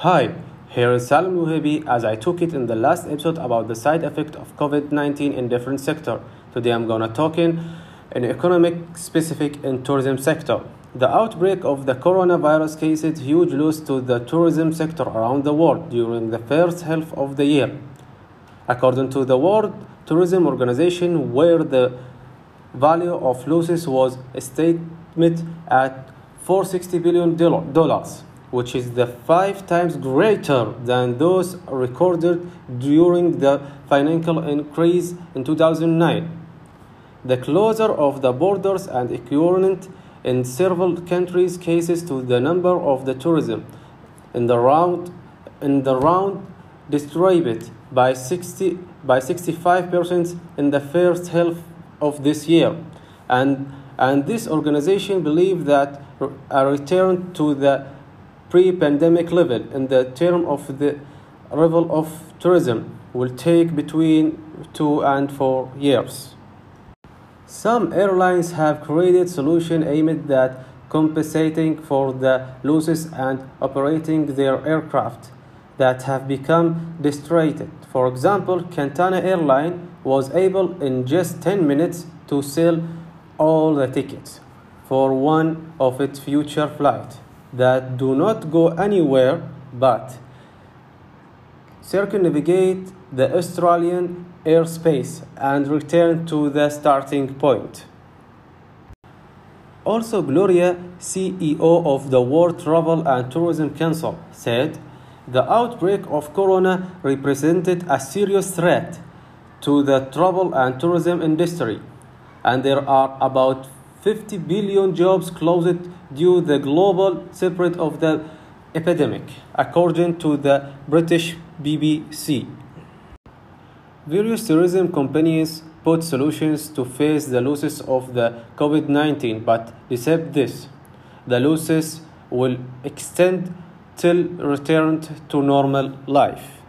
Hi, here is Salim Muhebi as I took it in the last episode about the side effect of COVID-19 in different sector. Today I'm gonna talk in an economic specific in tourism sector. The outbreak of the coronavirus caused huge loss to the tourism sector around the world during the first half of the year. According to the World Tourism Organization, where the value of losses was estimated at 460 billion dollars which is the five times greater than those recorded during the financial increase in 2009. The closure of the borders and equivalent in several countries cases to the number of the tourism in the round in the round distributed by 60 by 65% in the first half of this year and and this organization believe that a return to the pre-pandemic level in the term of the level of tourism will take between two and four years. Some airlines have created solutions aimed at compensating for the losses and operating their aircraft that have become distracted. For example, Qantas Airline was able in just 10 minutes to sell all the tickets for one of its future flights that do not go anywhere but circumnavigate the Australian airspace and return to the starting point. Also, Gloria, CEO of the World Travel and Tourism Council, said the outbreak of corona represented a serious threat to the travel and tourism industry, and there are about 50 billion jobs closed due to the global spread of the epidemic, according to the British BBC. Various tourism companies put solutions to face the losses of the COVID-19, but despite this, the losses will extend till returned to normal life.